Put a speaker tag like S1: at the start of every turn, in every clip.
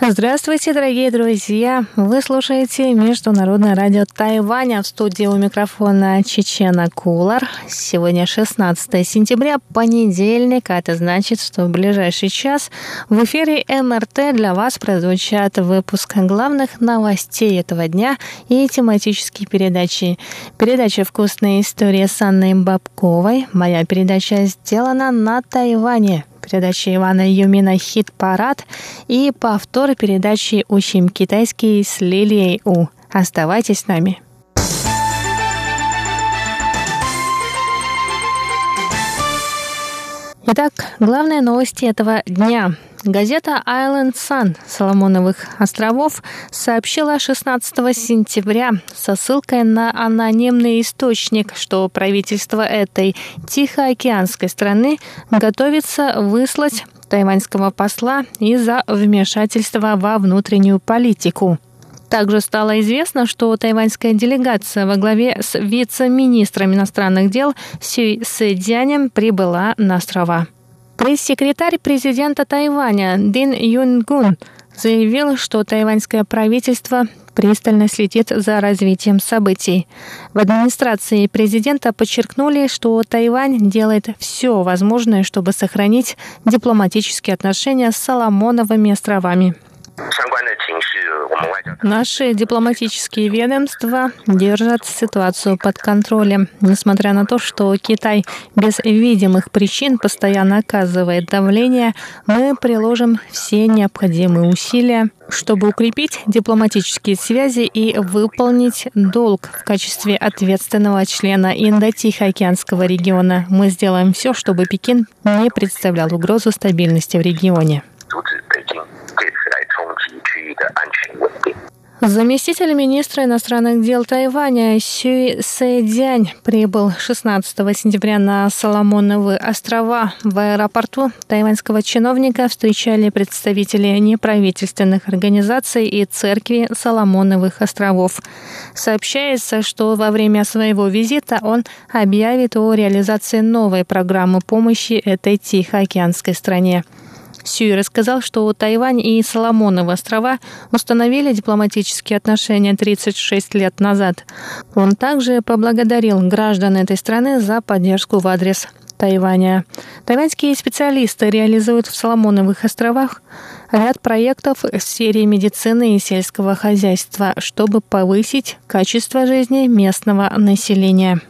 S1: Здравствуйте, дорогие друзья! Вы слушаете Международное радио Тайваня в студии у микрофона Чечена Кулар. Сегодня 16 сентября, понедельник, а это значит, что в ближайший час в эфире МРТ для вас прозвучат выпуск главных новостей этого дня и тематические передачи. Передача «Вкусная история» с Анной Бабковой. Моя передача сделана на Тайване передачи Ивана Юмина «Хит-парад» и повтор передачи «Учим китайский» с Лилией У. Оставайтесь с нами. Итак, главные новости этого дня – Газета Island Sun Соломоновых островов сообщила 16 сентября со ссылкой на анонимный источник, что правительство этой Тихоокеанской страны готовится выслать тайваньского посла из-за вмешательства во внутреннюю политику. Также стало известно, что тайваньская делегация во главе с вице-министром иностранных дел Сюй Сэдзянем прибыла на острова. Пресс-секретарь президента Тайваня Дин Юнгун заявил, что тайваньское правительство пристально следит за развитием событий. В администрации президента подчеркнули, что Тайвань делает все возможное, чтобы сохранить дипломатические отношения с Соломоновыми островами. Наши дипломатические ведомства держат ситуацию под контролем, несмотря на то, что Китай без видимых причин постоянно оказывает давление, мы приложим все необходимые усилия, чтобы укрепить дипломатические связи и выполнить долг в качестве ответственного члена Индо-Тихоокеанского региона. Мы сделаем все, чтобы Пекин не представлял угрозу стабильности в регионе. Заместитель министра иностранных дел Тайваня Сюй Сэдянь прибыл 16 сентября на Соломоновы острова. В аэропорту тайваньского чиновника встречали представители неправительственных организаций и церкви Соломоновых островов. Сообщается, что во время своего визита он объявит о реализации новой программы помощи этой Тихоокеанской стране. Сюй рассказал, что Тайвань и Соломоновы острова установили дипломатические отношения 36 лет назад. Он также поблагодарил граждан этой страны за поддержку в адрес Тайваня. Тайваньские специалисты реализуют в Соломоновых островах ряд проектов в сфере медицины и сельского хозяйства, чтобы повысить качество жизни местного населения.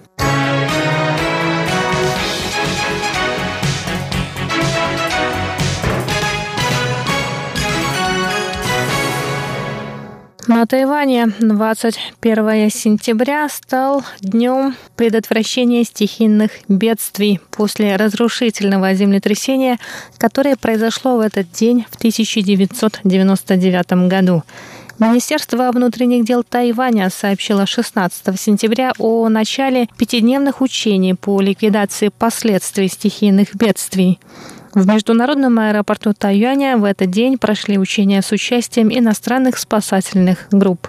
S1: На Тайване 21 сентября стал днем предотвращения стихийных бедствий после разрушительного землетрясения, которое произошло в этот день в 1999 году. Министерство внутренних дел Тайваня сообщило 16 сентября о начале пятидневных учений по ликвидации последствий стихийных бедствий. В международном аэропорту Тайюаня в этот день прошли учения с участием иностранных спасательных групп.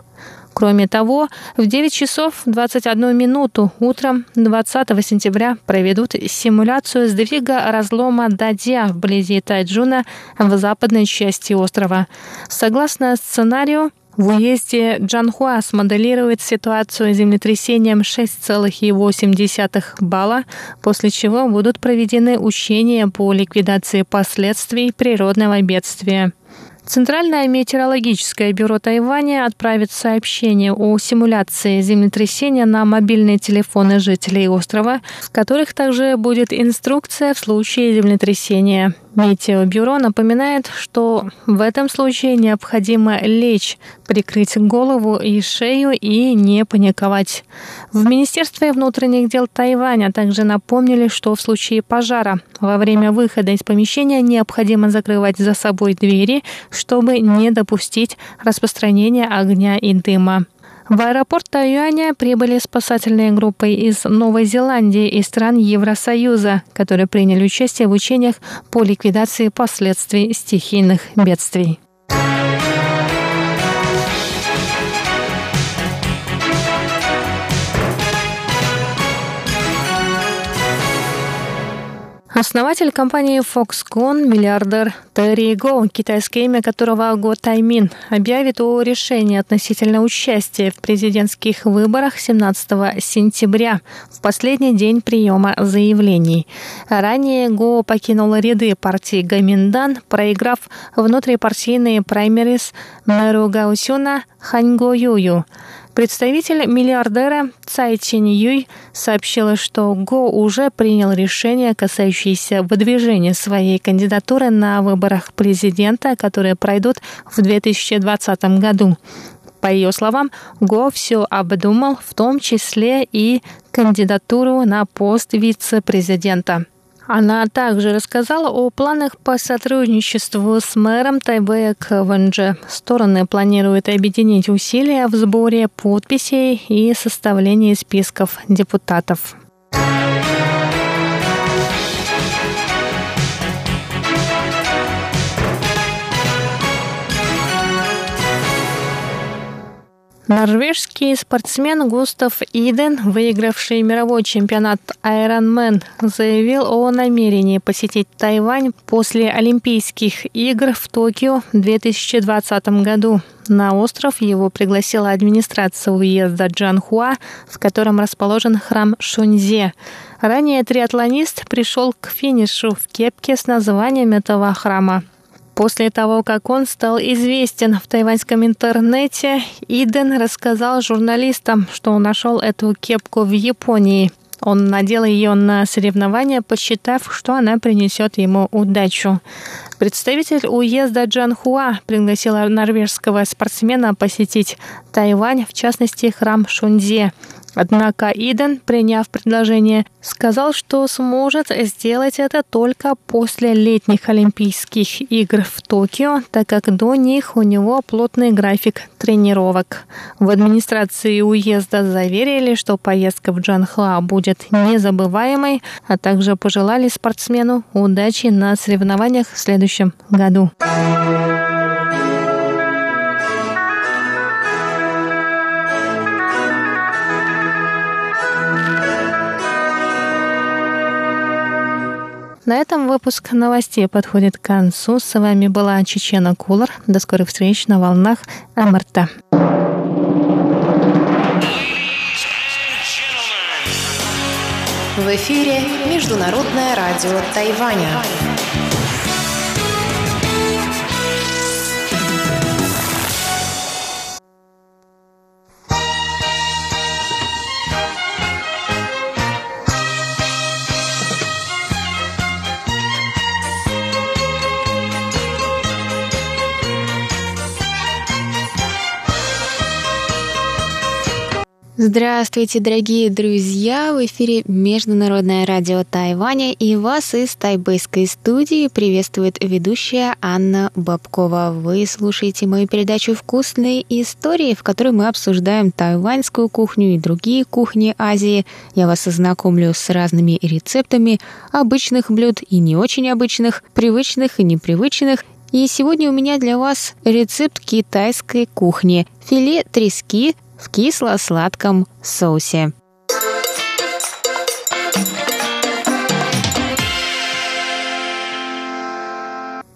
S1: Кроме того, в 9 часов 21 минуту утром 20 сентября проведут симуляцию сдвига разлома Дадья вблизи Тайджуна в западной части острова. Согласно сценарию, в уезде Джанхуа смоделирует ситуацию землетрясением 6,8 балла, после чего будут проведены учения по ликвидации последствий природного бедствия. Центральное метеорологическое бюро Тайваня отправит сообщение о симуляции землетрясения на мобильные телефоны жителей острова, в которых также будет инструкция в случае землетрясения. Метеобюро напоминает, что в этом случае необходимо лечь, прикрыть голову и шею и не паниковать. В Министерстве внутренних дел Тайваня также напомнили, что в случае пожара во время выхода из помещения необходимо закрывать за собой двери, чтобы не допустить распространения огня и дыма. В аэропорт Тайюаня прибыли спасательные группы из Новой Зеландии и стран Евросоюза, которые приняли участие в учениях по ликвидации последствий стихийных бедствий. Основатель компании Foxconn, миллиардер Терри Го, китайское имя которого Го Таймин, объявит о решении относительно участия в президентских выборах 17 сентября, в последний день приема заявлений. Ранее Го покинул ряды партии Гаминдан, проиграв внутрипартийные праймерис мэру Гаусюна Ханьго Юю. Представитель миллиардера Цай Чинь Юй сообщила, что Го уже принял решение, касающееся выдвижения своей кандидатуры на выборах президента, которые пройдут в 2020 году. По ее словам, Го все обдумал, в том числе и кандидатуру на пост вице-президента. Она также рассказала о планах по сотрудничеству с мэром Тайбэя Кванджи. Стороны планируют объединить усилия в сборе подписей и составлении списков депутатов. Норвежский спортсмен Густав Иден, выигравший мировой чемпионат Ironman, заявил о намерении посетить Тайвань после Олимпийских игр в Токио в 2020 году. На остров его пригласила администрация уезда Джанхуа, в котором расположен храм Шуньзе. Ранее триатлонист пришел к финишу в кепке с названием этого храма. После того, как он стал известен в тайваньском интернете, Иден рассказал журналистам, что он нашел эту кепку в Японии. Он надел ее на соревнования, посчитав, что она принесет ему удачу. Представитель уезда Джанхуа пригласил норвежского спортсмена посетить Тайвань, в частности храм Шунзе. Однако Иден, приняв предложение, сказал, что сможет сделать это только после летних Олимпийских игр в Токио, так как до них у него плотный график тренировок. В администрации уезда заверили, что поездка в Джанхуа будет незабываемой, а также пожелали спортсмену удачи на соревнованиях в следующем году. На этом выпуск новостей подходит к концу. С вами была Чечена Кулар. До скорых встреч на волнах МРТ.
S2: В эфире Международное радио Тайваня.
S3: Здравствуйте, дорогие друзья! В эфире Международное радио Тайваня и вас из тайбэйской студии приветствует ведущая Анна Бабкова. Вы слушаете мою передачу «Вкусные истории», в которой мы обсуждаем тайваньскую кухню и другие кухни Азии. Я вас ознакомлю с разными рецептами обычных блюд и не очень обычных, привычных и непривычных, и сегодня у меня для вас рецепт китайской кухни. Филе трески в кисло-сладком соусе.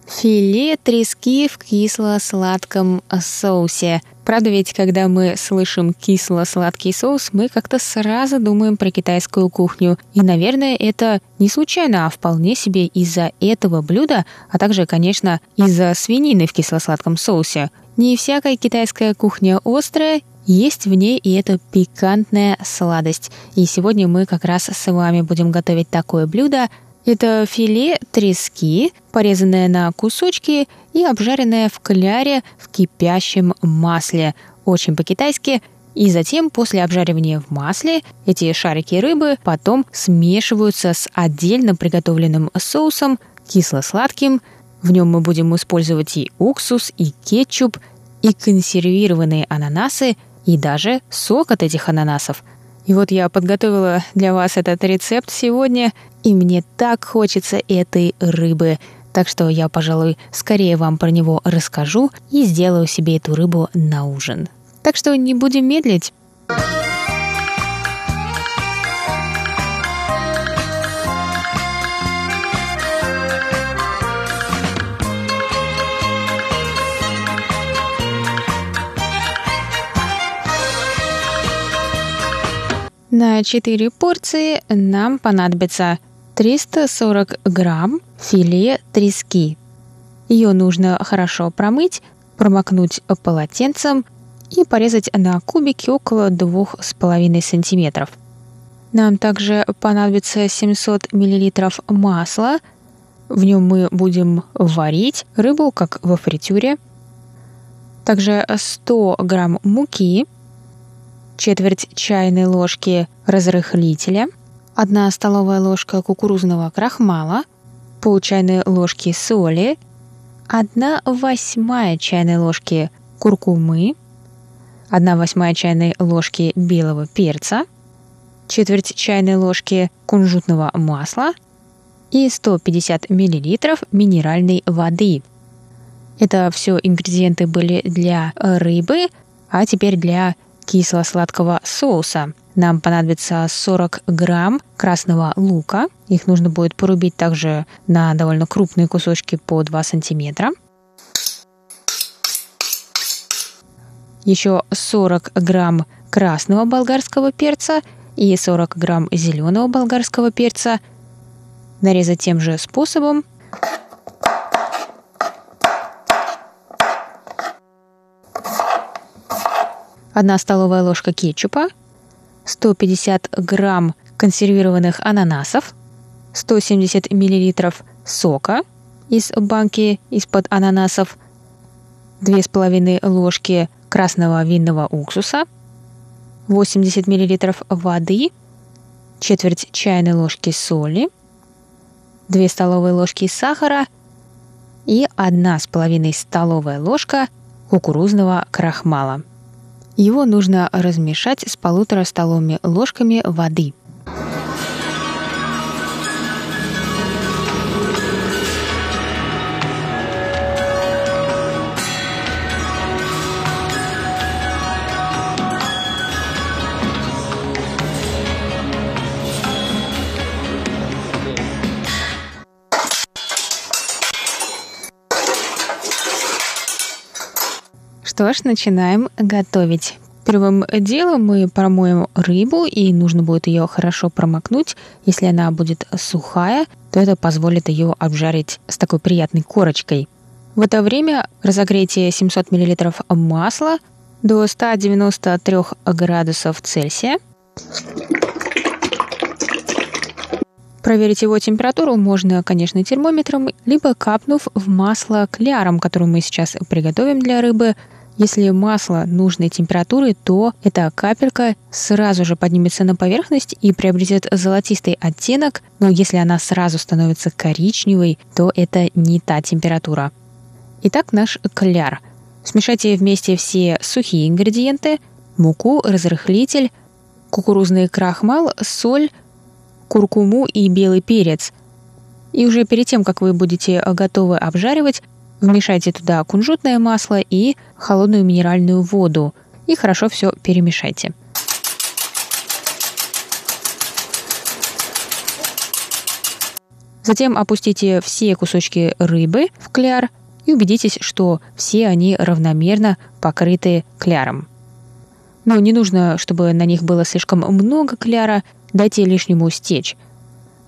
S3: Филе трески в кисло-сладком соусе. Правда ведь, когда мы слышим кисло-сладкий соус, мы как-то сразу думаем про китайскую кухню. И, наверное, это не случайно, а вполне себе из-за этого блюда, а также, конечно, из-за свинины в кисло-сладком соусе. Не всякая китайская кухня острая, есть в ней и эта пикантная сладость. И сегодня мы как раз с вами будем готовить такое блюдо. Это филе трески, порезанное на кусочки и обжаренное в кляре в кипящем масле. Очень по-китайски. И затем, после обжаривания в масле, эти шарики рыбы потом смешиваются с отдельно приготовленным соусом, кисло-сладким. В нем мы будем использовать и уксус, и кетчуп, и консервированные ананасы – и даже сок от этих ананасов. И вот я подготовила для вас этот рецепт сегодня, и мне так хочется этой рыбы. Так что я, пожалуй, скорее вам про него расскажу и сделаю себе эту рыбу на ужин. Так что не будем медлить. На 4 порции нам понадобится 340 грамм филе трески. Ее нужно хорошо промыть, промокнуть полотенцем и порезать на кубики около 2,5 сантиметров. Нам также понадобится 700 мл масла. В нем мы будем варить рыбу, как во фритюре. Также 100 грамм муки, четверть чайной ложки разрыхлителя, 1 столовая ложка кукурузного крахмала, пол чайной ложки соли, 1 восьмая чайной ложки куркумы, 1 восьмая чайной ложки белого перца, четверть чайной ложки кунжутного масла и 150 мл минеральной воды. Это все ингредиенты были для рыбы, а теперь для кисло-сладкого соуса. Нам понадобится 40 грамм красного лука. Их нужно будет порубить также на довольно крупные кусочки по 2 сантиметра. Еще 40 грамм красного болгарского перца и 40 грамм зеленого болгарского перца. Нарезать тем же способом. Одна столовая ложка кетчупа, 150 грамм консервированных ананасов, 170 миллилитров сока из банки из-под ананасов, 2,5 ложки красного винного уксуса, 80 мл воды, четверть чайной ложки соли, 2 столовые ложки сахара и 1,5 столовая ложка кукурузного крахмала. Его нужно размешать с полутора столовыми ложками воды – Что ж, начинаем готовить. Первым делом мы промоем рыбу, и нужно будет ее хорошо промокнуть. Если она будет сухая, то это позволит ее обжарить с такой приятной корочкой. В это время разогрейте 700 мл масла до 193 градусов Цельсия. Проверить его температуру можно, конечно, термометром, либо капнув в масло кляром, которое мы сейчас приготовим для рыбы – если масло нужной температуры, то эта капелька сразу же поднимется на поверхность и приобретет золотистый оттенок, но если она сразу становится коричневой, то это не та температура. Итак, наш кляр. Смешайте вместе все сухие ингредиенты, муку, разрыхлитель, кукурузный крахмал, соль, куркуму и белый перец. И уже перед тем, как вы будете готовы обжаривать, Вмешайте туда кунжутное масло и холодную минеральную воду и хорошо все перемешайте. Затем опустите все кусочки рыбы в кляр и убедитесь, что все они равномерно покрыты кляром. Но не нужно, чтобы на них было слишком много кляра, дайте лишнему стечь.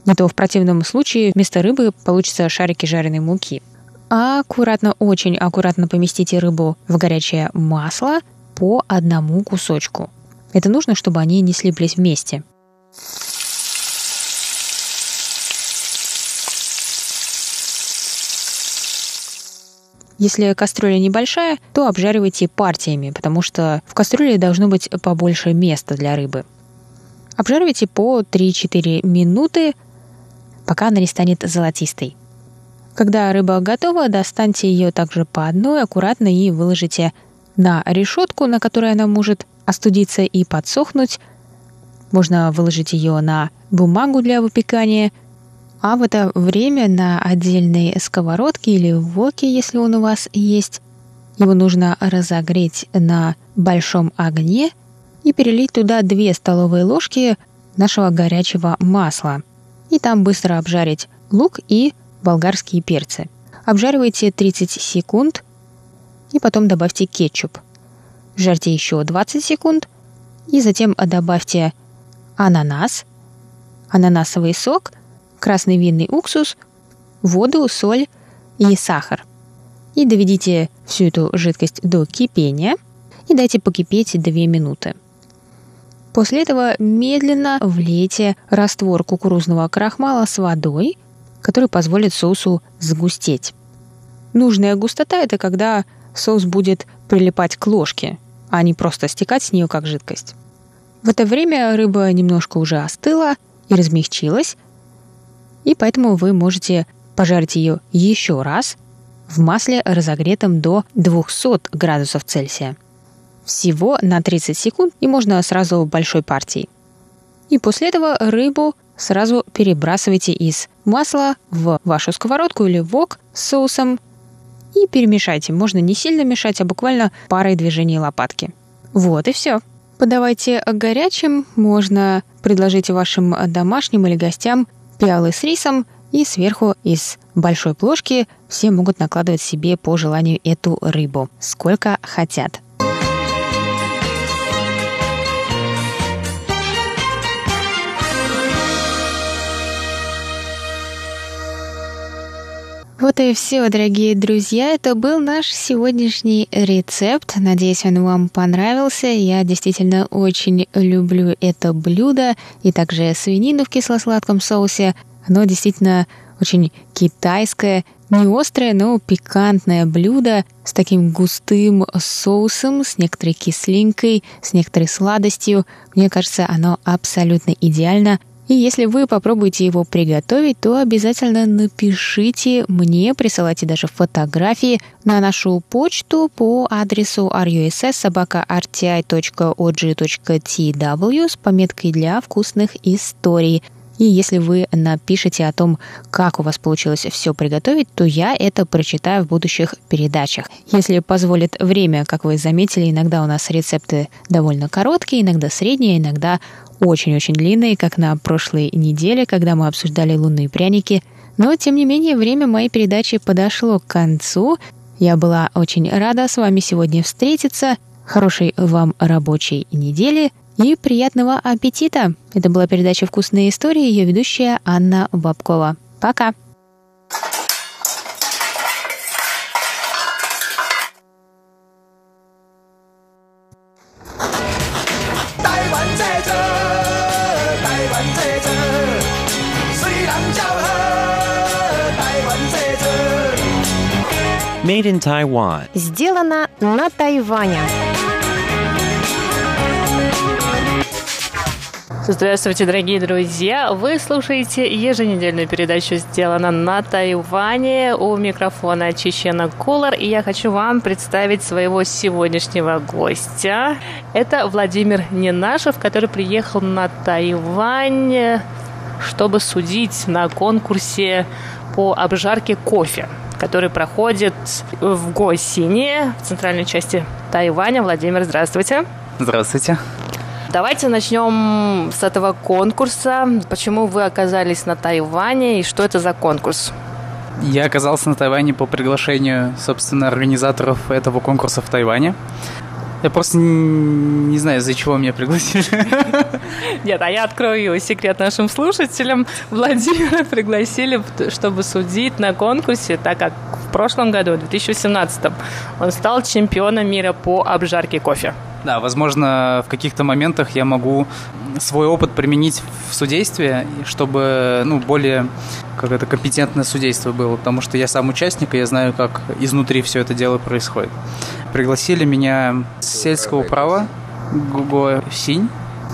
S3: Не то в противном случае вместо рыбы получится шарики жареной муки – аккуратно, очень аккуратно поместите рыбу в горячее масло по одному кусочку. Это нужно, чтобы они не слиплись вместе. Если кастрюля небольшая, то обжаривайте партиями, потому что в кастрюле должно быть побольше места для рыбы. Обжаривайте по 3-4 минуты, пока она не станет золотистой. Когда рыба готова, достаньте ее также по одной аккуратно и выложите на решетку, на которой она может остудиться и подсохнуть. Можно выложить ее на бумагу для выпекания, а в это время на отдельной сковородке или воке, если он у вас есть, его нужно разогреть на большом огне и перелить туда 2 столовые ложки нашего горячего масла. И там быстро обжарить лук и болгарские перцы. Обжаривайте 30 секунд и потом добавьте кетчуп. Жарьте еще 20 секунд и затем добавьте ананас, ананасовый сок, красный винный уксус, воду, соль и сахар. И доведите всю эту жидкость до кипения и дайте покипеть 2 минуты. После этого медленно влейте раствор кукурузного крахмала с водой, который позволит соусу сгустеть. Нужная густота – это когда соус будет прилипать к ложке, а не просто стекать с нее как жидкость. В это время рыба немножко уже остыла и размягчилась, и поэтому вы можете пожарить ее еще раз в масле, разогретом до 200 градусов Цельсия. Всего на 30 секунд и можно сразу большой партией. И после этого рыбу сразу перебрасывайте из масла в вашу сковородку или вок с соусом и перемешайте. Можно не сильно мешать, а буквально парой движений лопатки. Вот и все. Подавайте горячим, можно предложить вашим домашним или гостям пиалы с рисом и сверху из большой плошки все могут накладывать себе по желанию эту рыбу, сколько хотят. Вот и все, дорогие друзья. Это был наш сегодняшний рецепт. Надеюсь, он вам понравился. Я действительно очень люблю это блюдо и также свинину в кисло-сладком соусе. Оно действительно очень китайское, не острое, но пикантное блюдо с таким густым соусом, с некоторой кислинкой, с некоторой сладостью. Мне кажется, оно абсолютно идеально и если вы попробуете его приготовить, то обязательно напишите мне, присылайте даже фотографии на нашу почту по адресу russsobaka.rti.og.tw с пометкой для вкусных историй. И если вы напишете о том, как у вас получилось все приготовить, то я это прочитаю в будущих передачах. Если позволит время, как вы заметили, иногда у нас рецепты довольно короткие, иногда средние, иногда очень-очень длинные, как на прошлой неделе, когда мы обсуждали лунные пряники. Но, тем не менее, время моей передачи подошло к концу. Я была очень рада с вами сегодня встретиться. Хорошей вам рабочей недели и приятного аппетита! Это была передача «Вкусные истории», ее ведущая Анна Бабкова. Пока!
S2: Made in Taiwan. Сделано на Тайване.
S1: Здравствуйте, дорогие друзья! Вы слушаете еженедельную передачу «Сделано на Тайване». У микрофона Чечена Колор, и я хочу вам представить своего сегодняшнего гостя. Это Владимир Ненашев, который приехал на Тайвань, чтобы судить на конкурсе по обжарке кофе который проходит в Госине, в центральной части Тайваня. Владимир, здравствуйте.
S4: Здравствуйте.
S1: Давайте начнем с этого конкурса. Почему вы оказались на Тайване и что это за конкурс?
S4: Я оказался на Тайване по приглашению, собственно, организаторов этого конкурса в Тайване. Я просто не знаю, из-за чего меня пригласили.
S1: Нет, а я открою секрет нашим слушателям. Владимира пригласили, чтобы судить на конкурсе, так как в прошлом году, в 2017, он стал чемпионом мира по обжарке кофе.
S4: Да, возможно, в каких-то моментах я могу свой опыт применить в судействе, чтобы ну, более как это компетентное судейство было, потому что я сам участник, и я знаю, как изнутри все это дело происходит. Пригласили меня с сельского права Гугуасинь.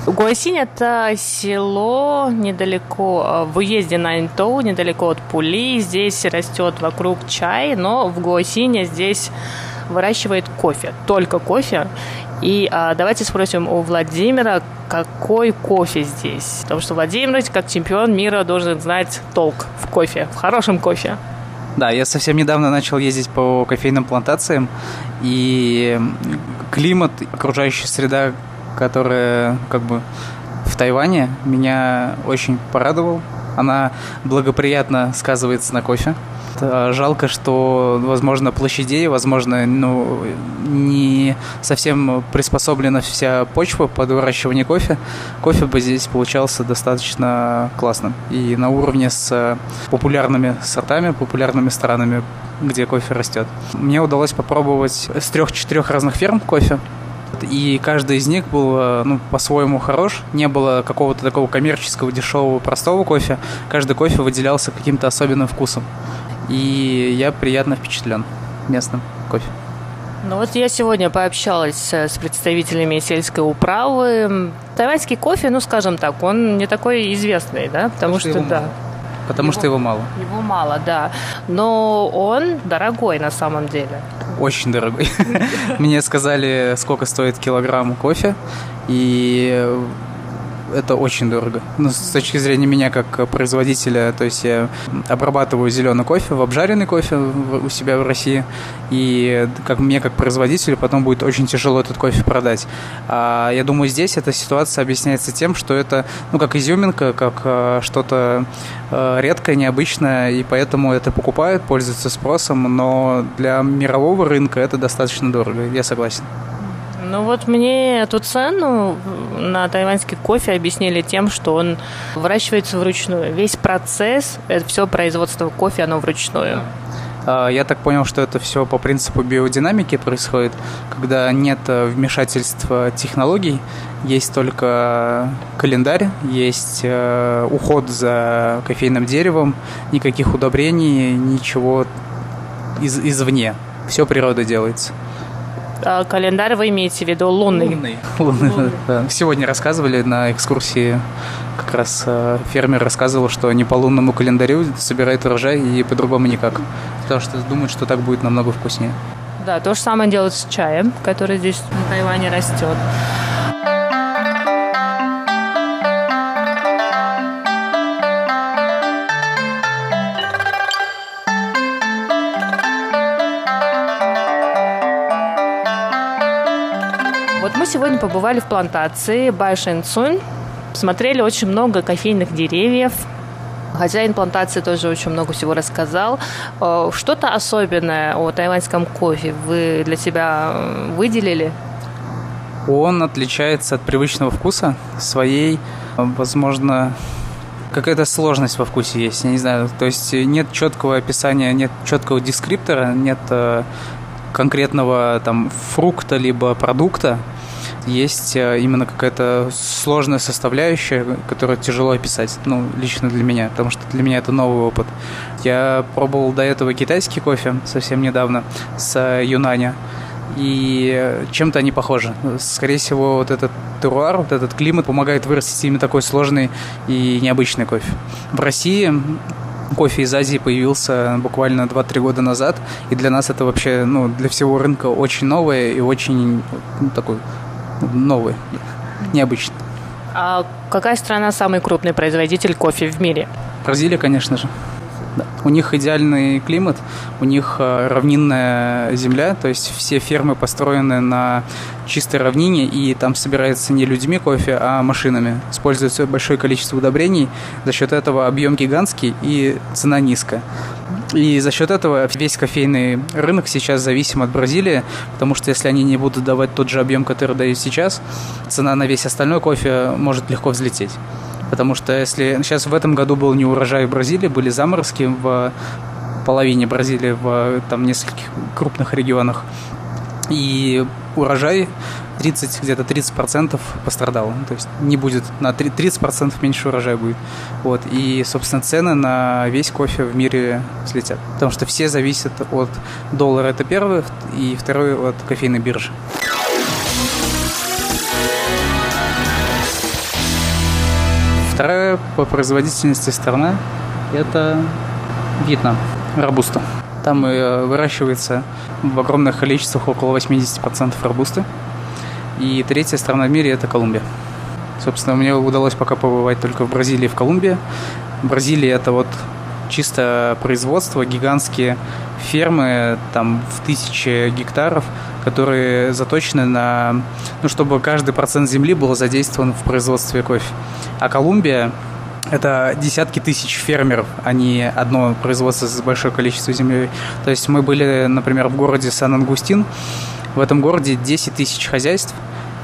S1: Гуасинь – это село недалеко, э, в уезде на Интоу, недалеко от Пули. Здесь растет вокруг чай, но в Гуасине здесь выращивает кофе, только кофе. И а, давайте спросим у Владимира, какой кофе здесь? Потому что Владимир, как чемпион мира, должен знать толк в кофе, в хорошем кофе.
S4: Да, я совсем недавно начал ездить по кофейным плантациям, и климат, окружающая среда, которая как бы в Тайване, меня очень порадовал. Она благоприятно сказывается на кофе. Жалко, что, возможно, площадей, возможно, ну, не совсем приспособлена вся почва под выращивание кофе. Кофе бы здесь получался достаточно классным. И на уровне с популярными сортами, популярными странами, где кофе растет. Мне удалось попробовать с трех-четырех разных ферм кофе и каждый из них был э, ну, по-своему хорош. Не было какого-то такого коммерческого, дешевого, простого кофе. Каждый кофе выделялся каким-то особенным вкусом. И я приятно впечатлен местным кофе.
S1: Ну вот я сегодня пообщалась с представителями сельской управы. Тайваньский кофе, ну скажем так, он не такой известный, да, потому, потому что, что да. Мало.
S4: Потому его, что его мало.
S1: Его мало, да. Но он дорогой на самом деле.
S4: Очень дорогой. Мне сказали, сколько стоит килограмм кофе, и это очень дорого. Ну, с точки зрения меня как производителя, то есть я обрабатываю зеленый кофе в обжаренный кофе у себя в России, и как мне как производителю потом будет очень тяжело этот кофе продать. А я думаю, здесь эта ситуация объясняется тем, что это, ну, как изюминка, как э, что-то э, редкое, необычное, и поэтому это покупают, пользуются спросом, но для мирового рынка это достаточно дорого, я согласен.
S1: Ну вот мне эту цену на тайваньский кофе объяснили тем, что он выращивается вручную. Весь процесс, это все производство кофе, оно вручную.
S4: А, я так понял, что это все по принципу биодинамики происходит, когда нет вмешательства технологий, есть только календарь, есть э, уход за кофейным деревом, никаких удобрений, ничего из, извне. Все природа делается.
S1: А, календарь вы имеете в виду лунный?
S4: Лунный. лунный, Да. Сегодня рассказывали на экскурсии, как раз э, фермер рассказывал, что не по лунному календарю собирает урожай и по-другому никак. Потому что думают, что так будет намного вкуснее.
S1: Да, то же самое делают с чаем, который здесь на Тайване растет. Сегодня побывали в плантации Байшэнцунь. Смотрели очень много кофейных деревьев. Хозяин плантации тоже очень много всего рассказал. Э, что-то особенное о тайваньском кофе вы для себя э, выделили?
S4: Он отличается от привычного вкуса своей, возможно, какая-то сложность во вкусе есть, я не знаю. То есть нет четкого описания, нет четкого дескриптора, нет э, конкретного там фрукта либо продукта есть э, именно какая-то сложная составляющая, которую тяжело описать, ну, лично для меня, потому что для меня это новый опыт. Я пробовал до этого китайский кофе совсем недавно с э, Юнаня, и чем-то они похожи. Скорее всего, вот этот теруар, вот этот климат помогает вырастить именно такой сложный и необычный кофе. В России кофе из Азии появился буквально 2-3 года назад, и для нас это вообще, ну, для всего рынка очень новое и очень ну, такой новый, необычный.
S1: А какая страна самый крупный производитель кофе в мире?
S4: Бразилия, конечно же. Да. У них идеальный климат, у них э, равнинная земля, то есть все фермы построены на чистой равнине, и там собирается не людьми кофе, а машинами. Используется большое количество удобрений, за счет этого объем гигантский и цена низкая. И за счет этого весь кофейный рынок сейчас зависим от Бразилии, потому что если они не будут давать тот же объем, который дают сейчас, цена на весь остальной кофе может легко взлететь. Потому что если сейчас в этом году был не урожай в Бразилии, были заморозки в половине Бразилии, в там нескольких крупных регионах. И урожай 30, где-то 30% пострадал. То есть не будет, на 30% меньше урожая будет. Вот. И, собственно, цены на весь кофе в мире взлетят. Потому что все зависят от доллара, это первое, и второе от кофейной биржи. По производительности страна – это Вьетнам, Робуста. Там э, выращивается в огромных количествах около 80% робусты. И третья страна в мире – это Колумбия. Собственно, мне удалось пока побывать только в Бразилии и в Колумбии. Бразилия – это вот чисто производство, гигантские фермы, там в тысячи гектаров, которые заточены на, ну, чтобы каждый процент земли был задействован в производстве кофе. А Колумбия это десятки тысяч фермеров, а не одно производство с большое количество земли. То есть мы были, например, в городе Сан-Ангустин. В этом городе 10 тысяч хозяйств,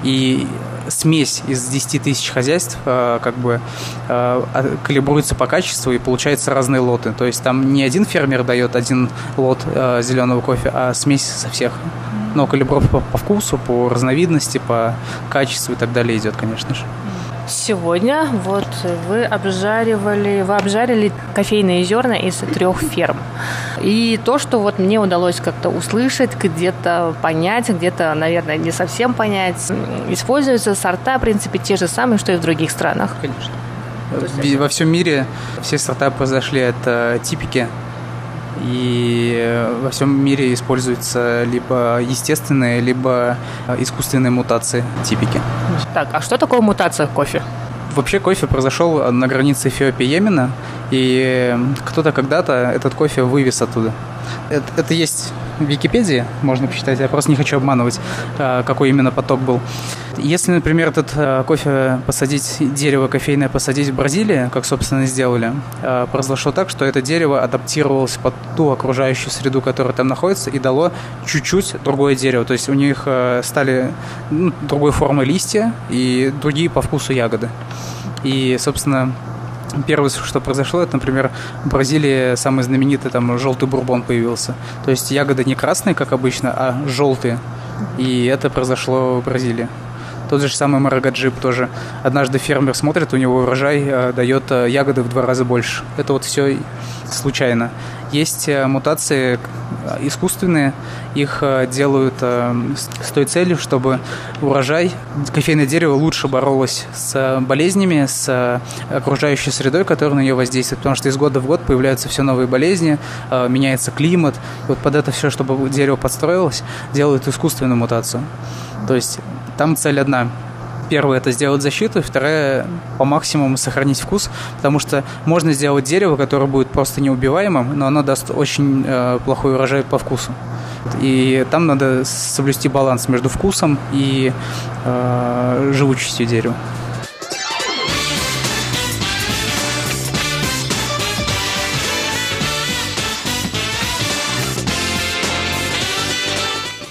S4: и смесь из 10 тысяч хозяйств э, как бы э, калибруется по качеству и получается разные лоты. То есть там не один фермер дает один лот э, зеленого кофе, а смесь со всех. Но калибровка по вкусу, по разновидности, по качеству и так далее идет, конечно же.
S1: Сегодня вот вы обжаривали, вы обжарили кофейные зерна из трех ферм. И то, что вот мне удалось как-то услышать, где-то понять, где-то, наверное, не совсем понять, используются сорта, в принципе, те же самые, что и в других странах.
S4: Конечно. Во всем мире все сорта произошли от э, типики, и во всем мире используются либо естественные, либо искусственные мутации типики.
S1: Так, а что такое мутация кофе?
S4: Вообще кофе произошел на границе Эфиопии и Йемена, и кто-то когда-то этот кофе вывез оттуда. Это, это есть в Википедии, можно почитать, я просто не хочу обманывать, а, какой именно поток был. Если, например, этот а, кофе посадить, дерево кофейное посадить в Бразилии, как, собственно, сделали, а, произошло так, что это дерево адаптировалось под ту окружающую среду, которая там находится, и дало чуть-чуть другое дерево. То есть у них стали ну, другой формы листья и другие по вкусу ягоды. И, собственно, Первое, что произошло, это, например, в Бразилии самый знаменитый там желтый бурбон появился. То есть ягоды не красные, как обычно, а желтые. И это произошло в Бразилии. Тот же самый Марагаджип тоже. Однажды фермер смотрит, у него урожай э, дает э, ягоды в два раза больше. Это вот все случайно. Есть э, мутации искусственные, их делают с той целью, чтобы урожай, кофейное дерево лучше боролось с болезнями, с окружающей средой, которая на нее воздействует, потому что из года в год появляются все новые болезни, меняется климат. И вот под это все, чтобы дерево подстроилось, делают искусственную мутацию. То есть там цель одна. Первая – это сделать защиту, вторая – по максимуму сохранить вкус, потому что можно сделать дерево, которое будет просто неубиваемым, но оно даст очень э, плохой урожай по вкусу. И там надо соблюсти баланс между вкусом и э, живучестью дерева.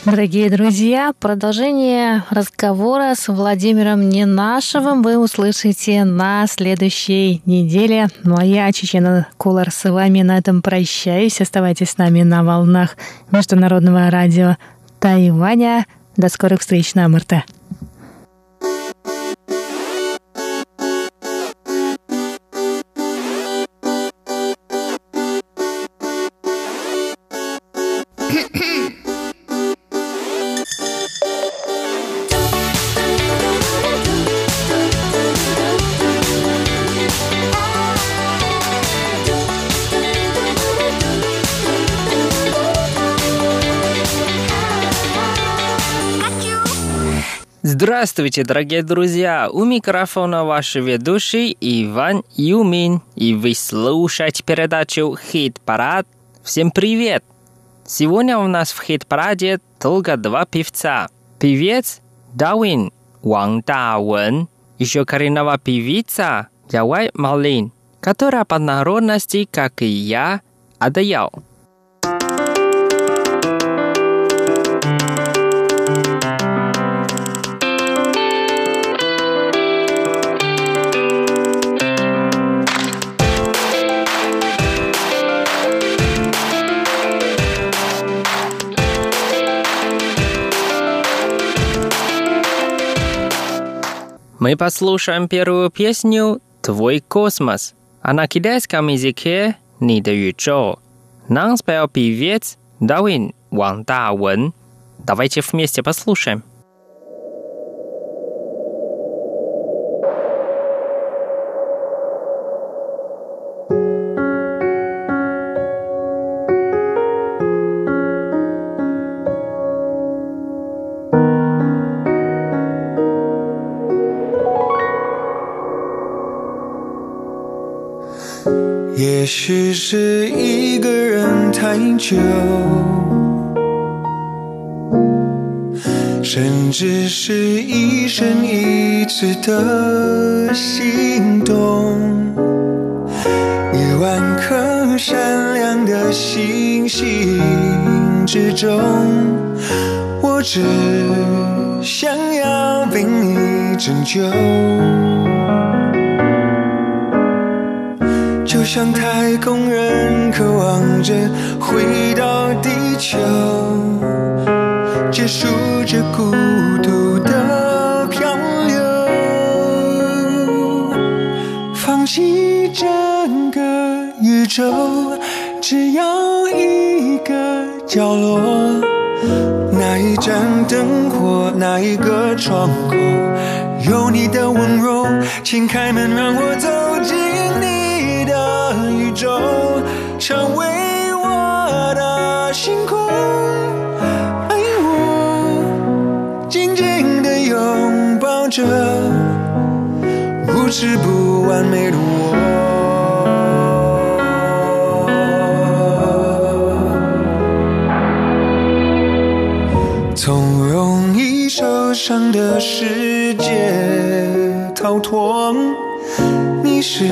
S1: Дорогие друзья, продолжение разговора с Владимиром Ненашевым вы услышите на следующей неделе. Ну а я, Чечена Кулар, с вами на этом прощаюсь. Оставайтесь с нами на волнах Международного радио Тайваня. До скорых встреч на МРТ.
S5: Здравствуйте, дорогие друзья! У микрофона ваш ведущий Иван Юмин, и вы слушаете передачу «Хит-парад». Всем привет! Сегодня у нас в хит-параде только два певца. Певец Дауин Ван Даwen, еще коренного певица Явай Малин, которая по народности, как и я, Адаял. Мы послушаем первую песню «Твой космос». А на китайском языке «Ни да ючо». Нам спел певец Дауин Ван Да Давайте вместе послушаем.
S6: 也许是一个人太久，甚至是一生一次的心动。一万颗闪亮的星星之中，我只想要被你拯救。像太空人渴望着回到地球，结束这孤独的漂流，放弃整个宇宙，只要一个角落，那一盏灯火，那一个窗口，有你的温柔，请开门让我走。宇宙成为我的星空，爱我，紧紧地拥抱着无耻不完美的我。从容易受伤的世界逃脱，你是。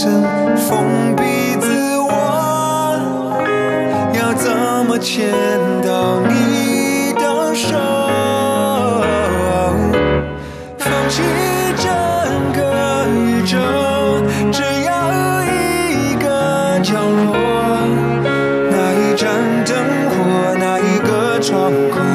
S6: 层层封闭自我，要怎么牵到你的手？放弃整个宇宙，只要一个角落，那一盏灯火，那一个。窗
S5: 口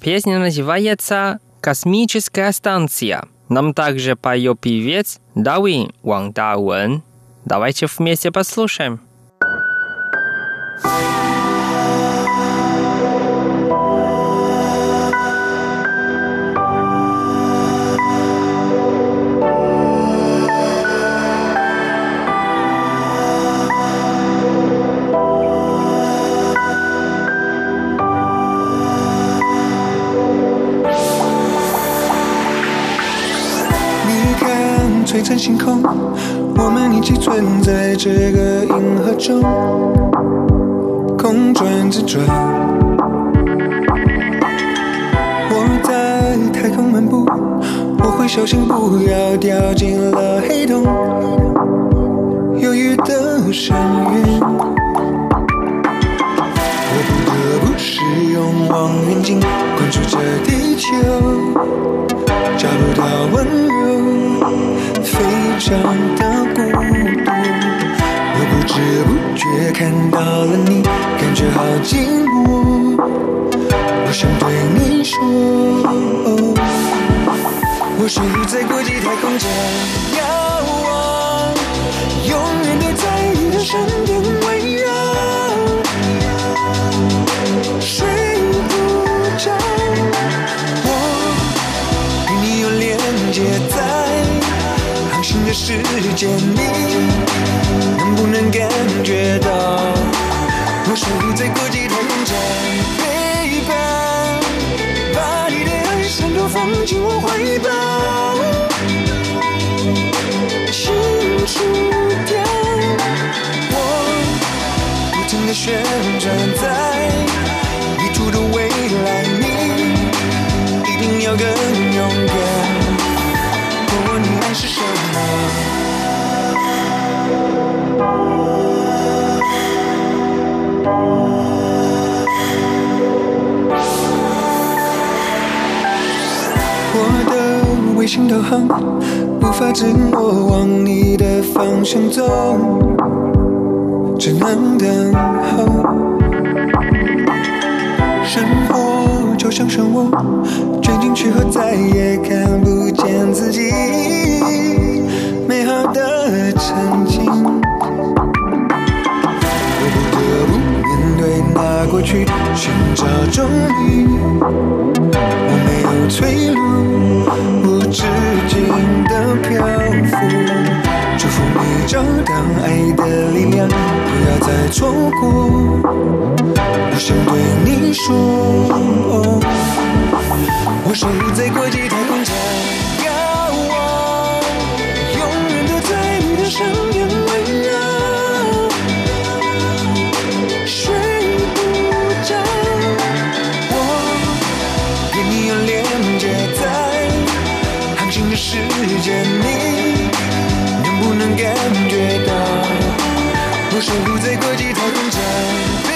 S5: песня называется «Космическая станция». Нам также поет певец Дауин Ван Даун. Давайте вместе послушаем.
S6: 星空，我们一起存在这个银河中，空转自转。我在太空漫步，我会小心不要掉进了黑洞，忧郁的深渊。我不得不使用望远镜关注着地球。找不到温柔，非常的孤独。我不知不觉看到了你，感觉好寂寞。我想对你说，我是在国际太空站遥望，永远待在你的身边世界，你能不能感觉到我守在国际通站陪伴，把你的爱全都放进我怀抱，星出掉，我不停的旋转在迷途的未来，你一定要更勇敢。我的卫星导航无法自我往你的方向走。只能等候。生活就像漩涡，卷进去后再也看不见自己美好的曾经。过去，寻找终于，我没有退路，无止境的漂浮。祝福你找到爱的力量，不要再错过。我想对你说，我守在国际太空站。守护在时间，你能不能感觉到？我守护在国际太空站，陪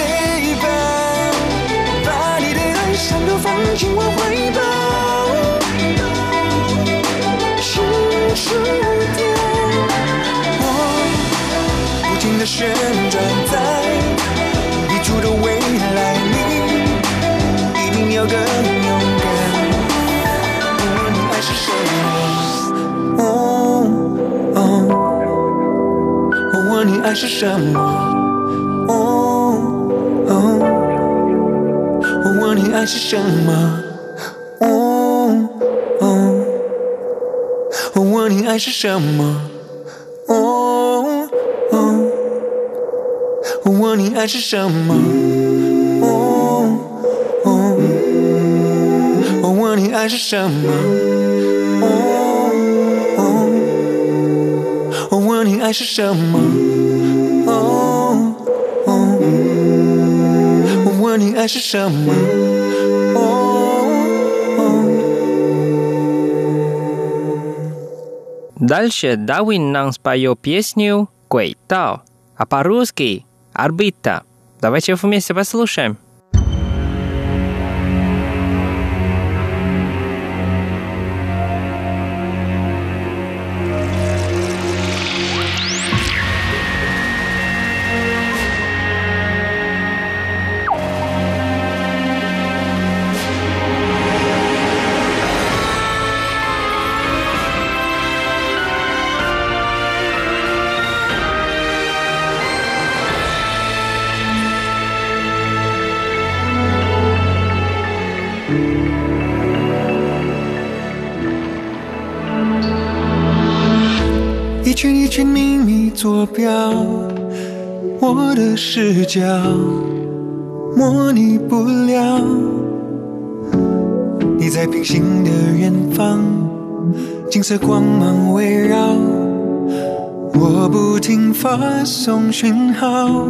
S6: 伴，把你的爱像都放进我怀抱。是春点，我不停的旋转，在你出的未来，你一定要跟。你爱是什么？哦哦，我问你爱是什么？哦哦，我问你爱是什么？哦哦，我问你爱是什么？哦哦，我问你爱是什么？哦哦，我问你爱是什么？но не
S5: Дальше Давин нам споет песню «Куэй а по-русски «Орбита». Давайте вместе послушаем.
S6: 我的视角模拟不了，你在平行的远方，金色光芒围绕，我不停发送讯号，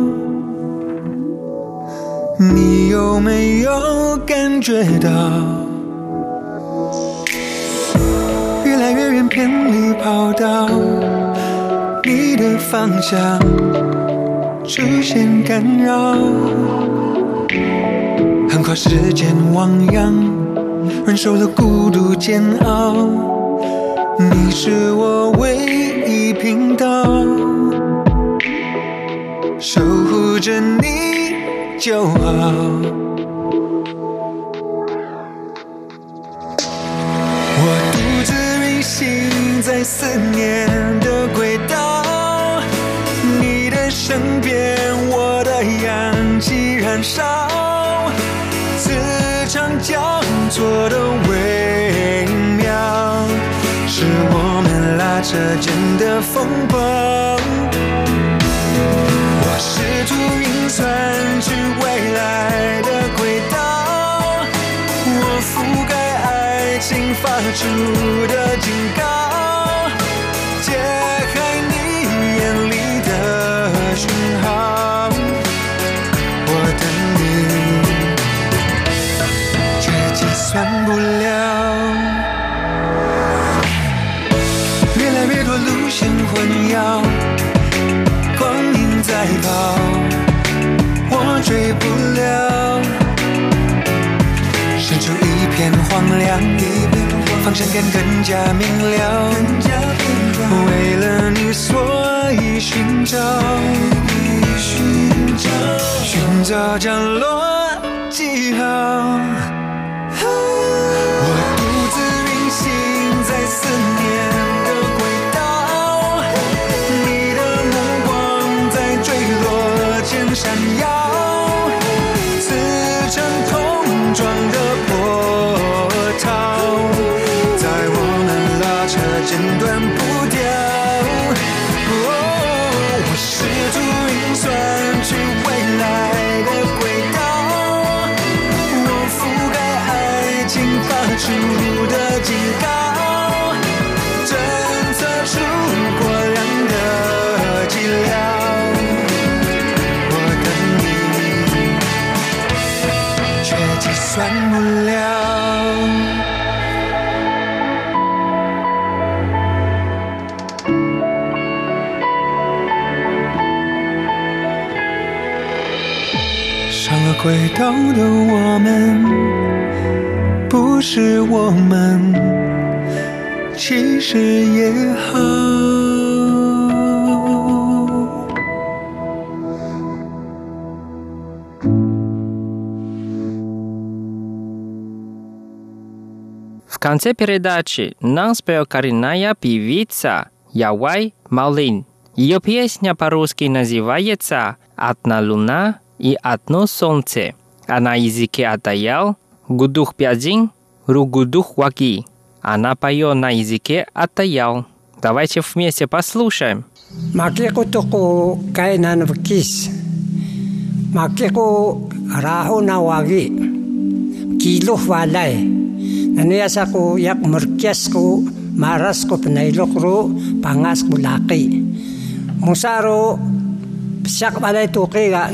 S6: 你有没有感觉到？越来越远，偏离跑道，你的方向。出现干扰，横跨时间汪洋，忍受了孤独煎熬。你是我唯一频道，守护着你就好。我独自旅行在思念的燃烧，磁场交错的微妙，是我们拉扯间的风暴。我试图运算出未来的轨道，我覆盖爱情发出的路线混淆，光阴在跑，我追不了。伸出一片荒凉，方向感更加明了。为了你，所以寻找，寻找降落记号。出的警告，侦测出过量的剂量。我等你，却计算不了。上了轨道的我们，不是我们，其实也好。
S5: В конце передачи нам спел коренная певица Явай Малин. Ее песня по-русски называется «Одна луна и одно солнце», а на языке Атаял «Гудух пядин, ругудух ваги». Она поет на языке Атаял. Давайте вместе послушаем.
S7: Makikutuku kainan vkis. Makiku raho na wagi. Kiluh walay. Naniyas ako yak murkyas ko maras ko pinailok ro pangas ko laki. Musaro siyak walay tuki ga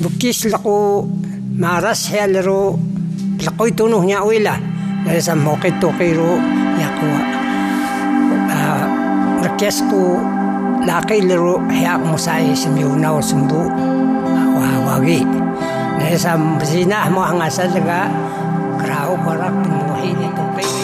S7: vkis lako maras hel ro lakoy tuno nya uila dari sa mokit to kiro yakuwa uh, ah, request ko lakay laro hayak mo sa simiunaw sumbu wawagi ah, dari sa sina mo ang asal nga krao
S8: para pinuhi ni tupay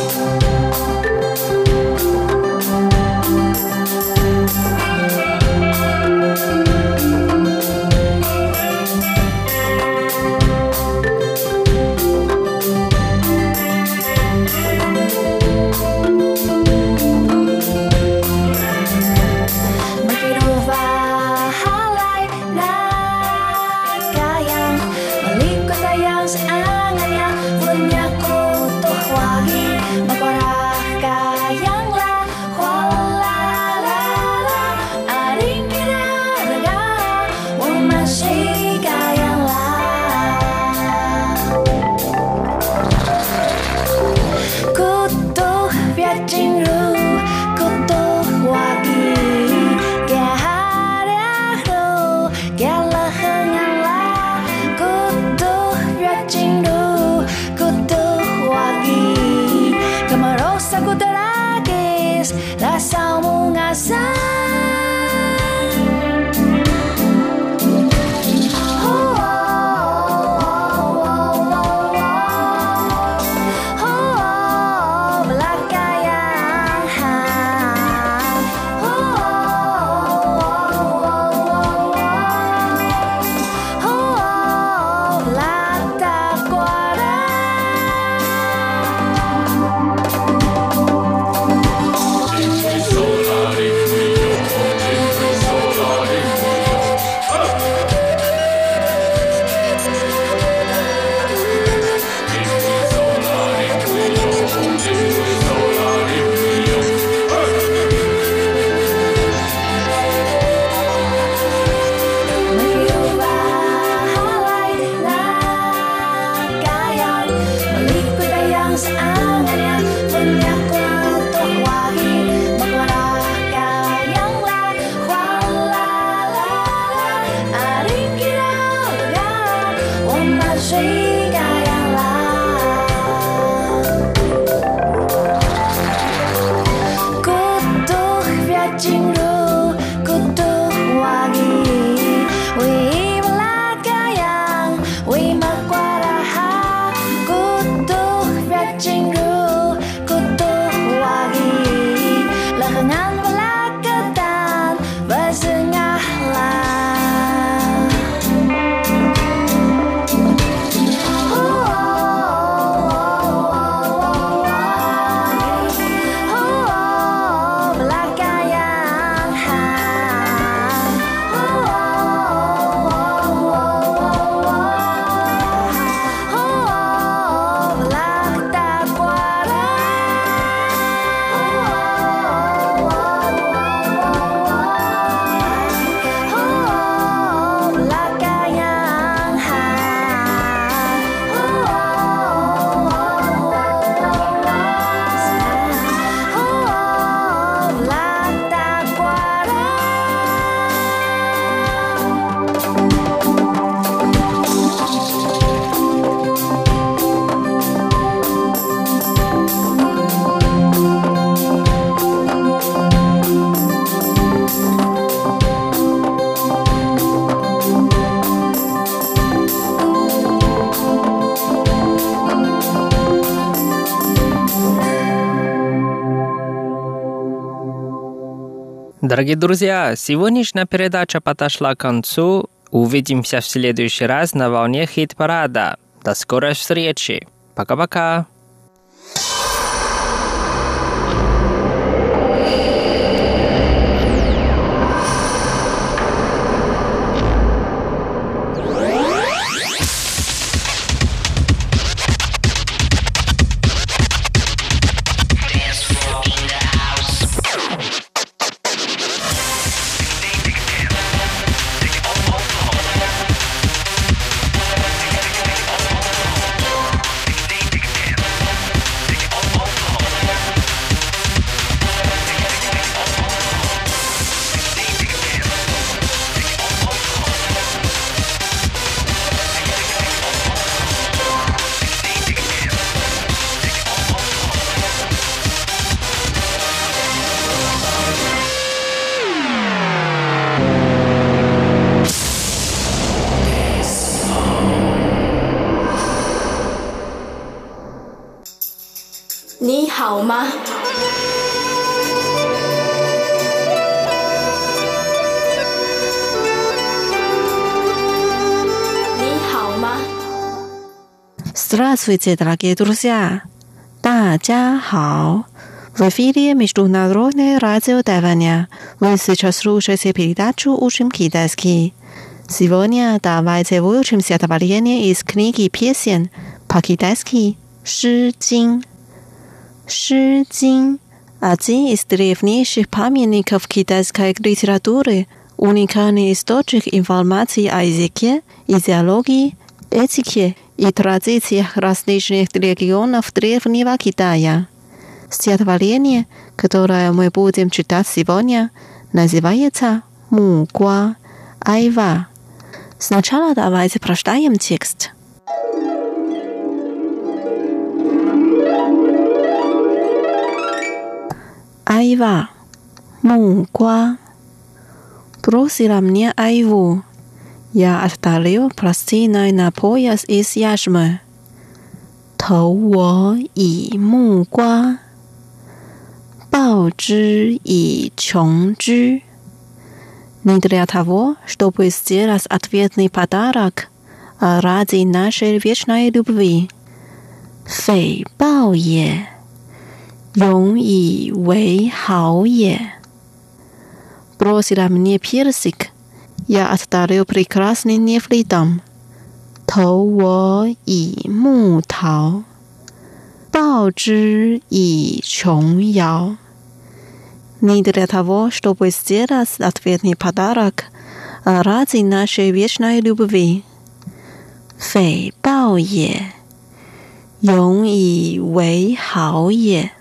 S5: Дорогие друзья, сегодняшняя передача подошла к концу. Увидимся в следующий раз на волне хит-парада. До скорой встречи. Пока-пока.
S8: Здравствуйте, дорогие друзья! Да, хао! В эфире Международное радио Тайваня. Вы сейчас слушаете передачу «Учим китайский». Сегодня давайте выучим стихотворение из книги песен по-китайски «Ши Цин». «Ши Цин» – один из древнейших памятников китайской литературы, уникальный источник информации о языке, идеологии, этике и традициях различных регионов Древнего Китая. Стихотворение, которое мы будем читать сегодня, называется «Мугуа Айва». Сначала давайте прочитаем текст. Айва, мугуа, бросила мне айву, я отдалил пластиной на пояс из яшмы. Тоу во и му гуа. Бао чжи и чонг чжи. Не для того, чтобы сделать ответный подарок, а ради нашей вечной любви. Фэй бао е. Йонг и вэй хао е. Бросила мне персик — я отдарил прекрасным нефритом. 投我以木桃，报之以琼瑶。Не для того, чтобы сделать ответный подарок, а ради нашей вечной любви. 匪报也，永以为好也。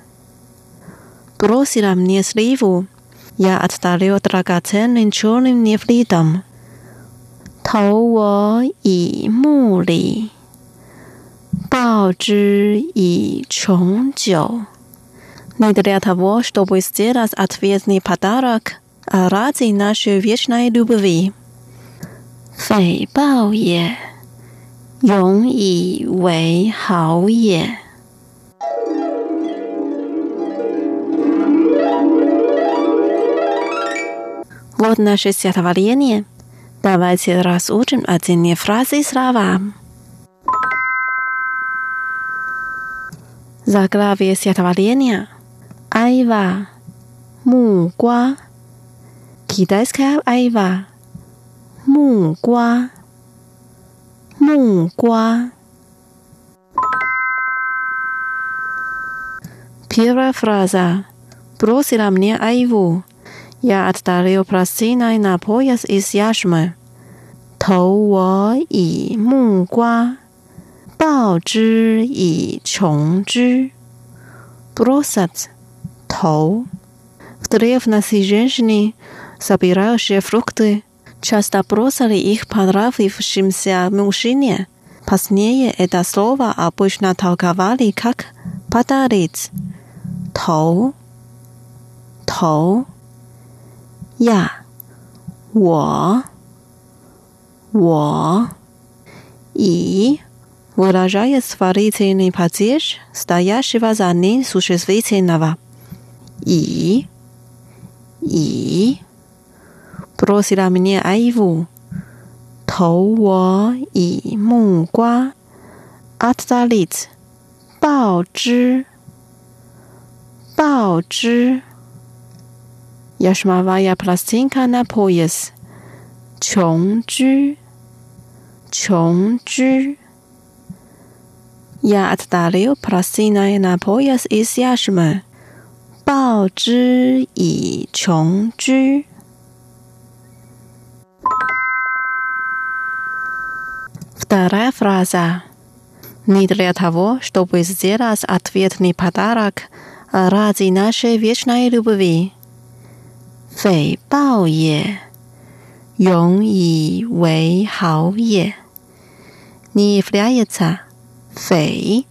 S8: Бросила мне сливу, я отдарил драгоценным черным нефритом. 投我以木礼，报之以琼酒。Не для того, чтобы сделать ответный подарок, а ради нашей вечной любви. 匪报也，永以为好也。 Вот наше стихотворение. Давайте разучим отдельные фразы и слова. Заглавие стихотворения. Айва. Мугуа. Китайская айва. Мугуа. Мугуа. Первая фраза. Бросила мне айву. Я отдарил пластиной на пояс из яшмы. Тоу во и му гуа. Бао чжи и чонг чжи. Бросать. Тоу. В древности женщины, собирающие фрукты, часто бросали их понравившимся мужчине. Позднее это слово обычно толковали как «подарить». «Тоу», «тоу», я, 我, «во» и выражает сварительный падеж стоящего за ним существительного. И, 以，просила мне айву，投我以木瓜，отдалить，报之，报之 Yashmavaya Plasinka на пояс. Чонджи, Чонджи. Я отдалил Пласиной на пояс из яшмы. Бао и Чонджи. Вторая фраза. Не для того, чтобы сделать ответный подарок, ради нашей вечной любви. 诽谤也，永以为好也。Не является 诽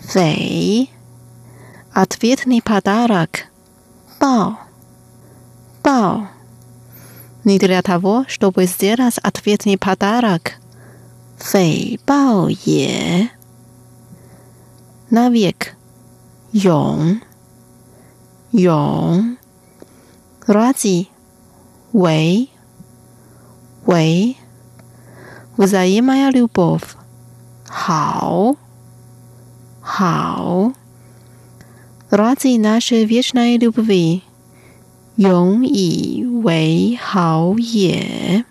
S8: 诽。Ответный подарок. Бал. Бал. Не для того, чтобы сделать ответный подарок. 诽谤也。Навек. 永。永。 Рази, Вэй, Вэй, взаимная любовь, Хао, Хао, рази нашей вечной любви, Юн и Вэй Хао Е.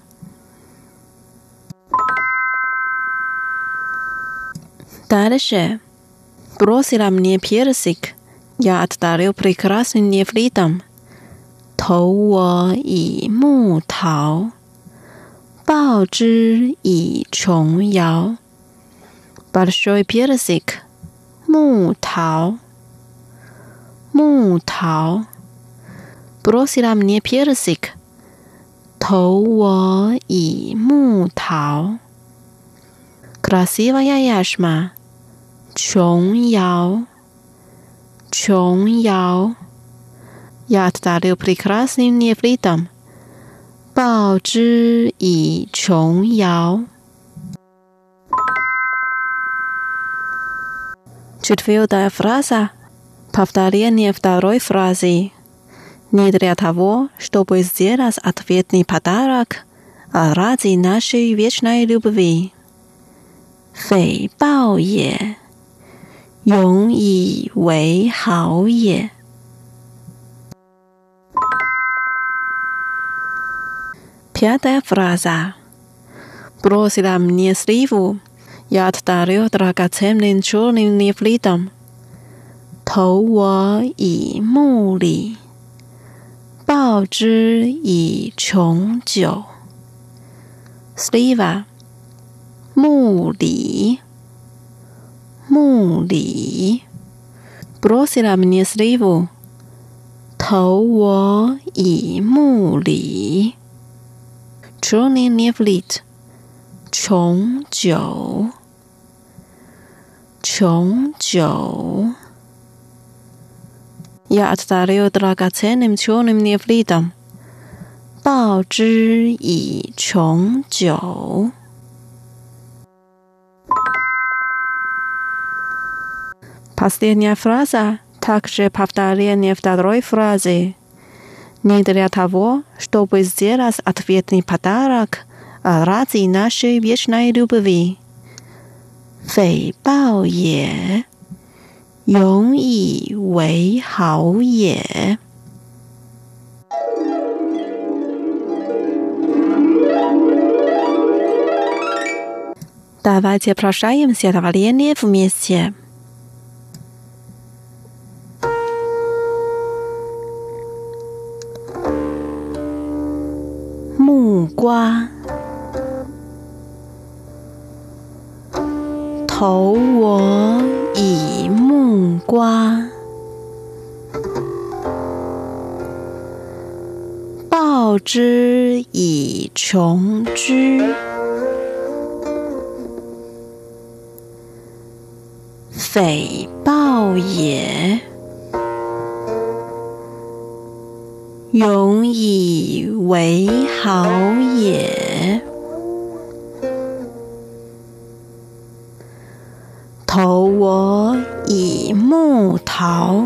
S8: Дальше. Бросила мне персик. Я отдарил прекрасный нефритом. 投我以木桃，报之以琼瑶。Большой персик，木桃。木桃，бросила мне персик，投我以木桃。красивая яшма，琼瑶，琼瑶。 Я отдарил прекрасным нефритом，报之以琼瑶。Четвертая фраза. Повторение второй фразы. Не для того, чтобы сделать ответный подарок, а ради нашей вечной любви. 诽谤也，永以为好也。 yadafraza brazilamya sivu yada dario draga temlin chou ning ni filidam towai yumu muli 报之以琼酒 sliva muli muli brazilamya sivu towai yumu 礼。Churning neflit，琼酒，琼酒。Я отдарил драгоценным черным нефритом，报之以琼酒。Последняя фраза также повторение второй фразы. Не для того, чтобы сделать ответный подарок, а ради нашей вечной любви. 诽谤也。永以为好也。Давайте прощаемся, товарищи, вместе. 木瓜，投我以木瓜，报之以琼琚。匪报也，永以为好也。投我以木桃，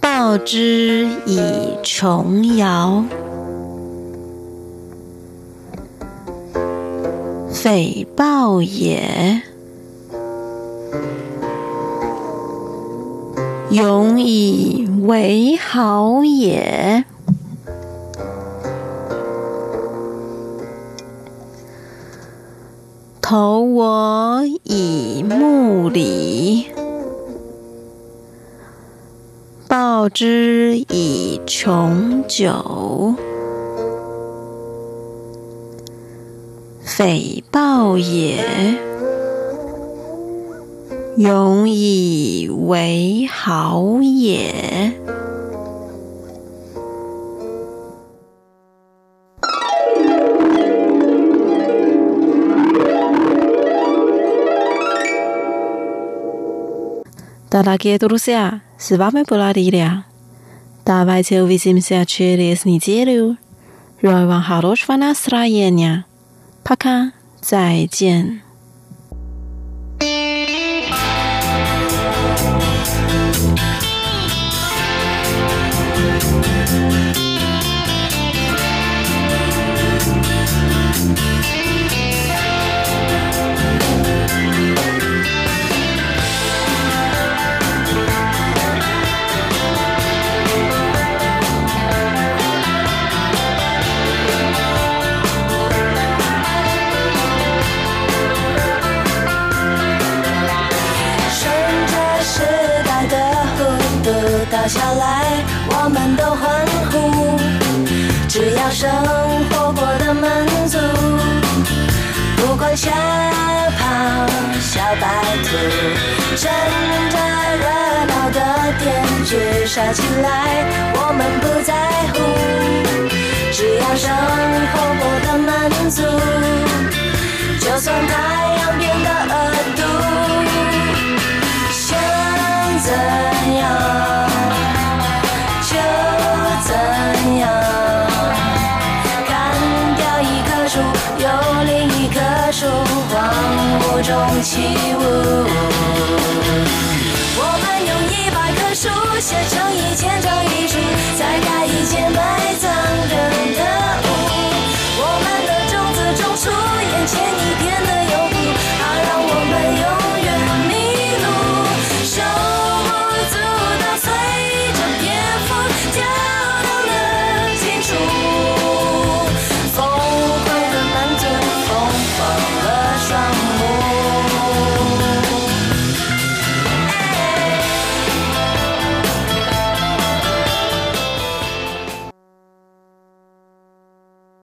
S8: 报之以琼瑶，匪报也。永以为好也。投我以木礼，报之以琼酒，匪报也。永以为好也。大大家多谢，是巴梅布拉迪俩。大白天为什
S9: 么下车的是你接的？让我往好多去翻那斯拉耶呢。帕卡，再见。剧杀起来，我们不在乎。只要生活过得满足，就算太阳变得恶毒，想怎样就？怎样？砍掉一棵树，有另一棵树，荒芜中起写成一千张一纸。